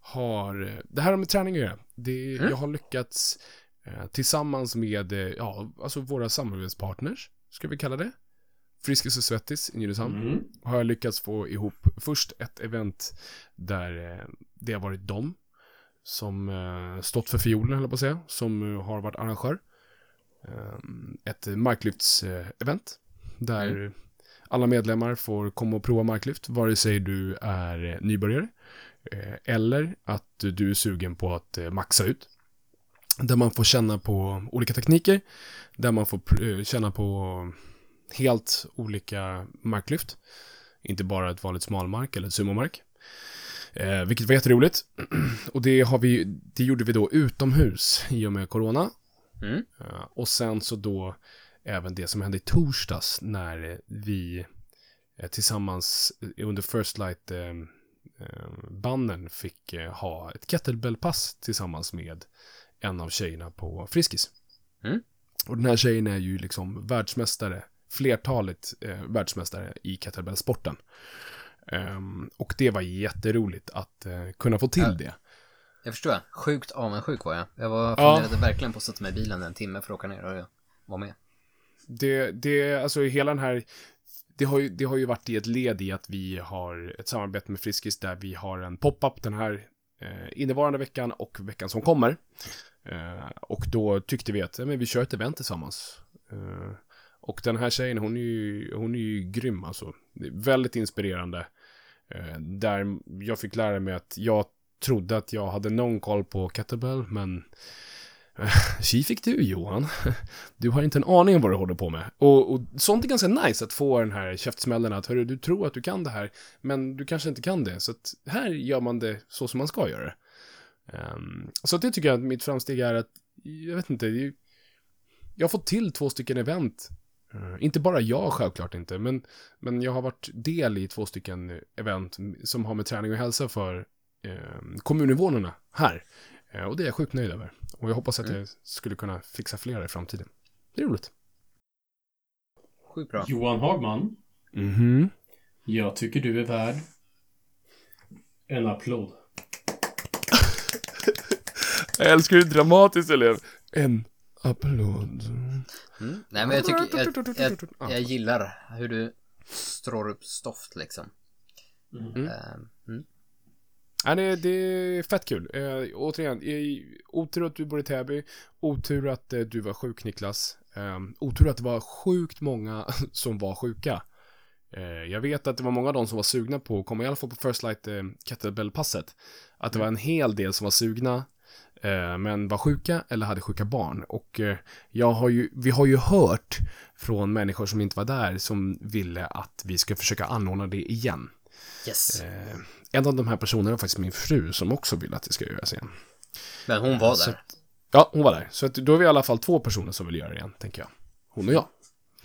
har, det här har med träning att göra. Det, Mm. Jag har lyckats eh, tillsammans med, eh, ja, alltså våra samarbetspartners, ska vi kalla det. Friskis och Svettis i Nynäshamn Mm. har jag lyckats få ihop först ett event där eh, det har varit de som eh, stått för fiolen, jag på att säga, som eh, har varit arrangör. Ett marklyfts-event där alla medlemmar får komma och prova marklyft, vare sig du är nybörjare eller att du är sugen på att maxa ut. Där man får känna på olika tekniker, där man får känna på helt olika marklyft. Inte bara ett vanligt smalmark eller ett sumomark. Eh, vilket var jätteroligt. <clears throat> Och det, har vi, det gjorde vi då utomhus i och med corona. Mm. Eh, och sen så då även det som hände i torsdags när vi eh, tillsammans eh, under First Light eh, eh, banden fick eh, ha ett kettlebellpass tillsammans med en av tjejerna på Friskis. Mm. Och den här tjejen är ju liksom världsmästare, flertalet eh, världsmästare i kettlebellsporten. Ehm, och det var jätteroligt att eh, kunna få till Ja. det. Jag förstår. Sjukt avundsjuk var jag. Jag var, Ja. funderade verkligen på att sätta mig i bilen en timme för att åka ner och jag var med. Det, det, alltså hela den här, det har, ju, det har ju varit i ett led i att vi har ett samarbete med Friskis där vi har en pop-up den här eh, innevarande veckan och veckan som kommer. Eh, och då tyckte vi att ja, men vi kör ett event tillsammans. Eh, och den här tjejen, hon är ju, hon är ju grym alltså. Väldigt inspirerande. Eh, där jag fick lära mig att jag trodde att jag hade någon koll på kettlebell, men eh, Tji fick du Johan. <laughs> Du har inte en aning om vad du håller på med. Och, och sånt är ganska nice att få den här käftsmällen att hörru, du tror att du kan det här, men du kanske inte kan det. Så att här gör man det så som man ska göra det. Um, så att det tycker jag att mitt framsteg är att, jag vet inte, det är ju- jag har fått till två stycken event. Eh, inte bara jag självklart inte, men, men jag har varit del i två stycken event som har med träning och hälsa för eh, kommuninvånarna här. Eh, och det är jag sjukt nöjd över. Och jag hoppas att Mm. jag skulle kunna fixa fler i framtiden. Det är roligt. Sjukt bra. Johan Hagman, Mhm. jag tycker du är värd en applåd. <laughs> Jag älskar hur dramatiskt det. En applåd. Mm. Nej men jag tycker, jag, jag, jag gillar hur du strår upp stoft liksom. Mm. Ehm, mm. Ja, det, det är fett kul. Eh, återigen, otur att du bor i Täby. Otur att eh, du var sjuk Niklas. Eh, otur att det var sjukt många <laughs> som var sjuka. Eh, jag vet att det var många av dem som var sugna på att komma i alla fall på First Light eh, Kettlebell-passet. Att det var en hel del som var sugna. Eh, Men var sjuka eller hade sjuka barn. Och eh, jag har ju, vi har ju hört från människor som inte var där som ville att vi ska försöka anordna det igen. Yes. Eh, en av de här personerna var faktiskt min fru som också vill att det ska göras igen. Men hon var så där. Ja, hon var där. Så att då är vi i alla fall två personer som vill göra det igen, tänker jag. Hon och jag.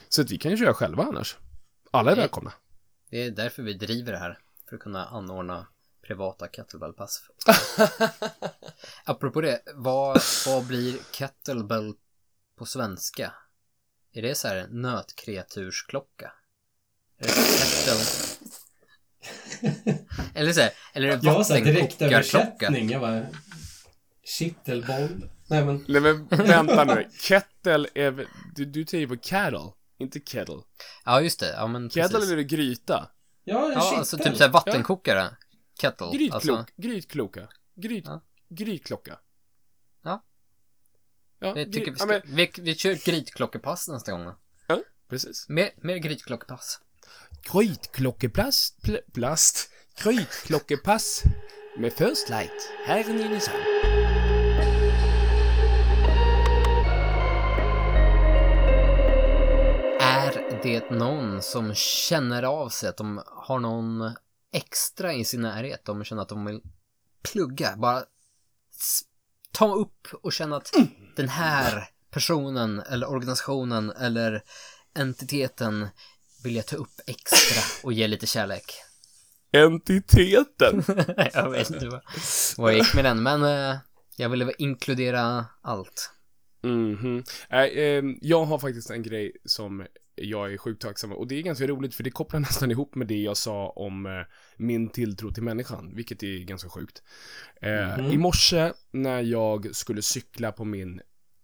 Så att vi kan ju köra själva annars. Alla är välkomna. Det är därför vi driver det här. För att kunna anordna privata kettlebellpass. <laughs> Apropå det, vad, vad blir kettlebell på svenska? Är det så här nötkreatursklocka? Är det kettle... <laughs> eller så här, eller är det Jag var såhär direkt vattenkokarklocka? översättning. Jag bara... Kittelboll. Nej men... Nej men vänta nu. <laughs> Kettle är du, du tänker på cattle, inte kettle. Ja, just det. Ja, men Kettle precis. är väl gryta? Ja, Ja, alltså typ såhär vattenkokare. Kettle. Grytklok, Alltså, grytkloka. Gryt, Ja. grytklocka. Ja. Ja, jag tycker vi, ska, ja, men, vi, vi kör grytklockepass nästa gång. då. precis. Mer, mer grytklockepass. Grytklockeplast, pl- plast, grytklockepass med First Light här i Nynäshamn. Är det någon som känner av sig att de har någon extra i sin närhet? De känner att de vill plugga, bara ta upp och känna att den här personen eller organisationen eller entiteten vill jag ta upp extra och ge lite kärlek. Entiteten. <laughs> jag vet inte vad, vad jag gick med den, men eh, jag ville inkludera allt. Mhm. Nej, ehm, jag har faktiskt en grej som jag är sjukt tacksam. Och det är ganska roligt för det kopplar <laughs> nästan ihop med det jag sa om eh, min tilltro till människan, vilket är ganska sjukt. Eh, Mhm. I morse när jag skulle cykla på min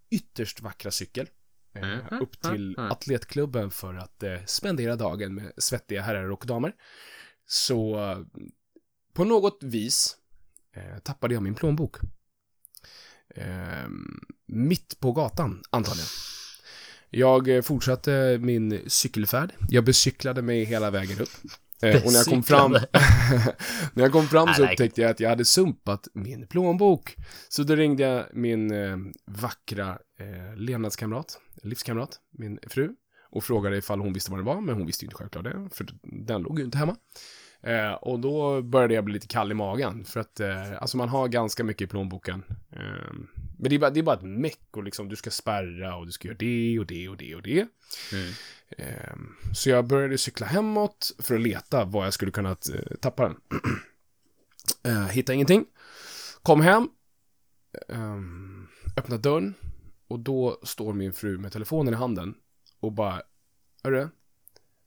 ytterst vackra cykel eh, Mhm. upp till Mhm. atletklubben för att eh, spendera dagen med svettiga herrar och damer. Så eh, på något vis eh, tappade jag min plånbok. Eh, mitt på gatan, antagligen. Jag eh, fortsatte min cykelfärd. Jag becyklade mig hela vägen upp. Eh, och när jag kom fram, <laughs> när jag kom fram så upptäckte jag att jag hade sumpat min plånbok. Så då ringde jag min eh, vackra eh, levnadskamrat, livskamrat, min fru. Och frågade ifall hon visste vad det var, men hon visste ju inte självklart det, för den låg ju inte hemma. Eh, och då började jag bli lite kall i magen, för att eh, alltså man har ganska mycket i plånboken. Eh, men det är, bara, det är bara ett meck och liksom du ska spärra och du ska göra det och det och det och det. Mm. Ehm, Så jag började cykla hemåt för att leta var jag skulle kunna eh, tappa den. <clears throat> uh, hittade ingenting. Kom hem. Um, öppnade dörren. Och då står min fru med telefonen i handen. Och bara, Hörru,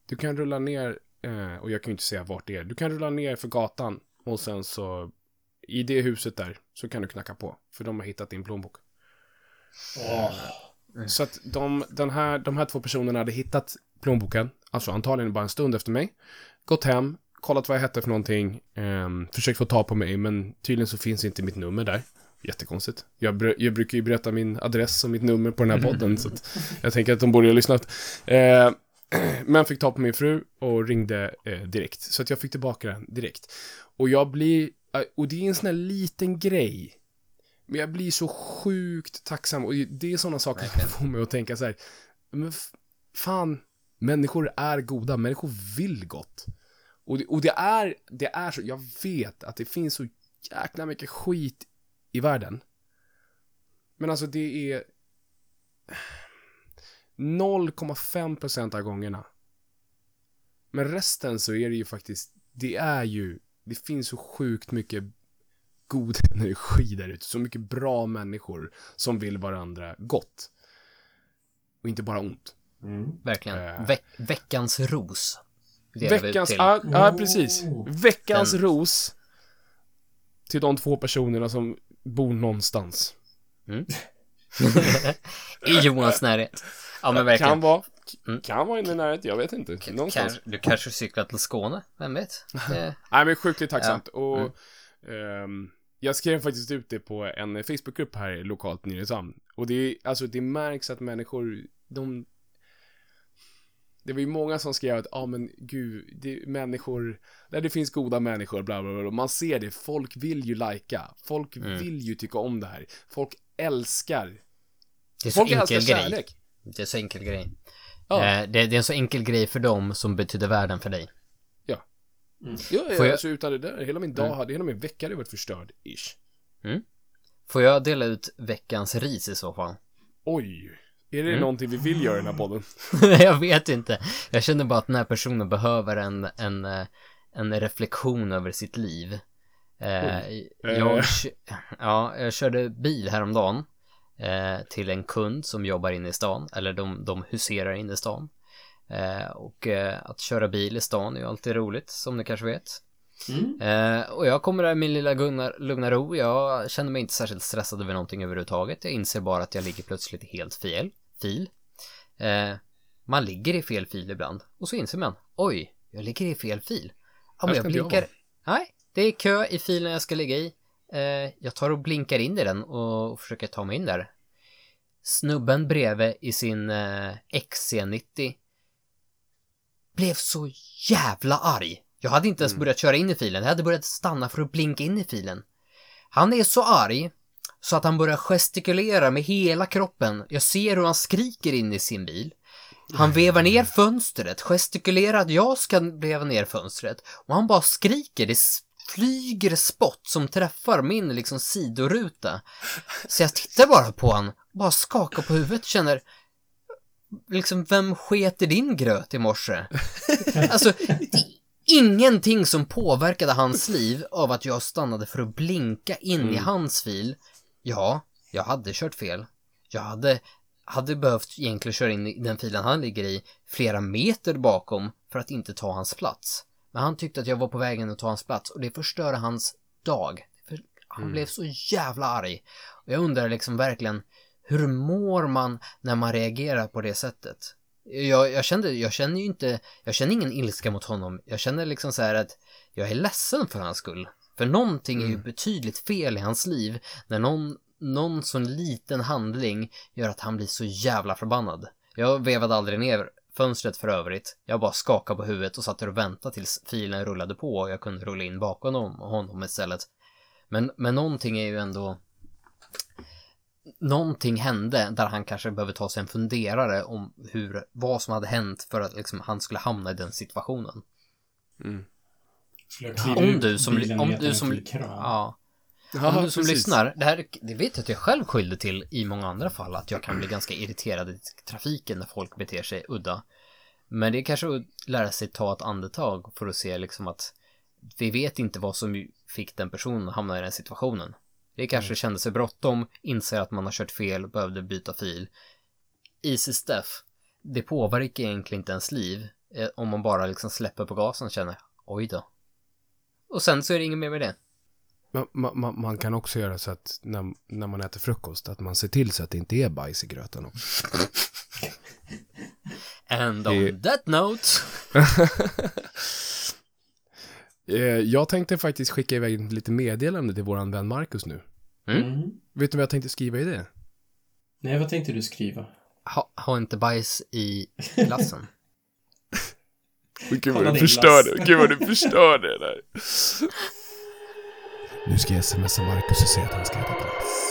du kan rulla ner, eh, och jag kan ju inte säga vart det är. Du kan rulla ner för gatan. Och sen så, i det huset där, så kan du knacka på. För de har hittat din plånbok. Åh. Så att de, den här, de här två personerna hade hittat plånboken, alltså antagligen bara en stund efter mig, gått hem, kollat vad jag hette för någonting, ehm, försökt få tag på mig, men tydligen så finns inte mitt nummer där. Jättekonstigt. Jag, br- jag brukar ju berätta min adress och mitt nummer på den här podden, så att <laughs> jag tänker att de borde ha lyssnat. Eh, men fick tag på min fru och ringde eh, direkt, så att jag fick tillbaka den direkt. Och jag blir, eh, och det är en sån här liten grej, men jag blir så sjukt tacksam och det är sådana saker som får mig att tänka så här. Men fan, människor är goda, människor vill gott. Och det, och det är, det är så, jag vet att det finns så jäkla mycket skit i världen. Men alltså det är 0,5% av gångerna. Men resten så är det ju faktiskt, det är ju, det finns så sjukt mycket god <laughs> energi där ute. Så mycket bra människor som vill varandra gott. Och inte bara ont. Mm. Verkligen. Eh. Ve veckans ros. Veckans, ja, Oh. precis. Veckans Den- ros till de två personerna som bor någonstans. <laughs> I Johans närhet. Ja men verkligen. Kan vara, Mm. kan vara inne i närheten, jag vet inte. Någonstans. Kanske, du kanske cyklar till Skåne, vem vet? <laughs> Det, Nej men sjukligt tacksamt. Och Mm. ehm, jag skrev faktiskt ut det på en Facebookgrupp här lokalt i Nynäshamn. Och det är, alltså det märks att människor, de det var ju många som skrev att, ja ah, men gud, det är människor, där det finns goda människor, bla bla bla, man ser det, folk vill ju lajka, folk Mm. vill ju tycka om det här, folk älskar, det är så folk enkel älskar grej. kärlek. Det är så enkel grej. Ja. Eh, det, det är en så enkel grej för dem som betyder världen för dig. Ja, Får ja jag- alltså utan det där, hela min dag Mm. hade, hela min vecka hade varit förstörd, ish. Får jag dela ut veckans ris i så fall? Oj, är det Mm. någonting vi vill göra i den här podden? <laughs> jag vet inte. Jag känner bara att den här personen behöver en, en, eh, en reflektion över sitt liv. Eh, jag, Eh. ja, jag körde bil häromdagen eh, till en kund som jobbar inne i stan, eller de, de huserar inne i stan. Eh, och eh, att köra bil i stan är ju alltid roligt, som ni kanske vet. Mm. Och jag kommer där i min lilla lugna, lugna ro. Jag känner mig inte särskilt stressad över någonting överhuvudtaget. Jag inser bara att jag ligger plötsligt i helt fel fil. Man ligger i fel fil ibland. Och så inser man, oj, jag ligger i fel fil. Ja, men Här jag ska inte jag blinkar. Nej, det är kö i filen jag ska ligga i. Eh, jag tar och blinkar in i den och försöker ta mig in där. Snubben bredvid i sin eh, XC90 blev så jävla arg. Jag hade inte ens börjat köra in i filen, jag hade börjat stanna för att blinka in i filen. Han är så arg så att han börjar gestikulera med hela kroppen. Jag ser hur han skriker in i sin bil. Han vevar ner fönstret, gestikulerar att jag ska veva ner fönstret och han bara skriker. Det flyger spott som träffar min liksom sidoruta. Så jag tittar bara på han, bara skakar på huvudet, känner liksom vem sket i din gröt i morse? Alltså, ingenting som påverkade hans liv av att jag stannade för att blinka in i hans fil. Ja, jag hade kört fel. Jag hade, hade behövt egentligen köra in i den filen han ligger i flera meter bakom för att inte ta hans plats. Men han tyckte att jag var på vägen att ta hans plats och det förstörde hans dag. För han blev så jävla arg. Och jag undrar liksom verkligen, hur mår man när man reagerar på det sättet? Jag, jag kände, jag känner ju inte, jag känner ingen ilska mot honom. Jag känner liksom så här att jag är ledsen för hans skull. För någonting är ju betydligt fel i hans liv när någon, någon sån liten handling gör att han blir så jävla förbannad. Jag vevade aldrig ner fönstret för övrigt. Jag bara skakade på huvudet och satt där och väntade tills filen rullade på och jag kunde rulla in bakom honom, istället. Men, men någonting är ju ändå Någonting hände där han kanske behöver ta sig en funderare om hur, vad som hade hänt för att liksom han skulle hamna i den situationen. Klivit Om du som, om du som, ja, Ja, om du som precis. lyssnar, det här, det vet jag att jag själv skyllde till i många andra fall, att jag kan bli ganska irriterad i trafiken när folk beter sig udda. Men det är kanske att lära sig ta ett andetag för att se liksom att vi vet inte vad som fick den personen att hamna i den situationen. Det kanske kände sig bråttom, inser att man har kört fel, behövde byta fil. Easy stuff. Det påverkar egentligen inte ens liv eh, om man bara liksom släpper på gasen och känner oj då. Och sen så är det inget mer med det. Man, man, man- kan också göra så att när, när man äter frukost, att man ser till så att det inte är bajs i gröten också. <laughs> And Det- on that note. <laughs> Eh, Jag tänkte faktiskt skicka iväg lite meddelande till våran vän Marcus nu. Mm. Vet du vad jag tänkte skriva i det? Nej, vad tänkte du skriva? Ha, ha inte bajs i glassen. <laughs> Gud vad du din förstör glass. det, gud vad du förstör det där. Nu ska jag smsa Marcus och säga att han ska äta glass.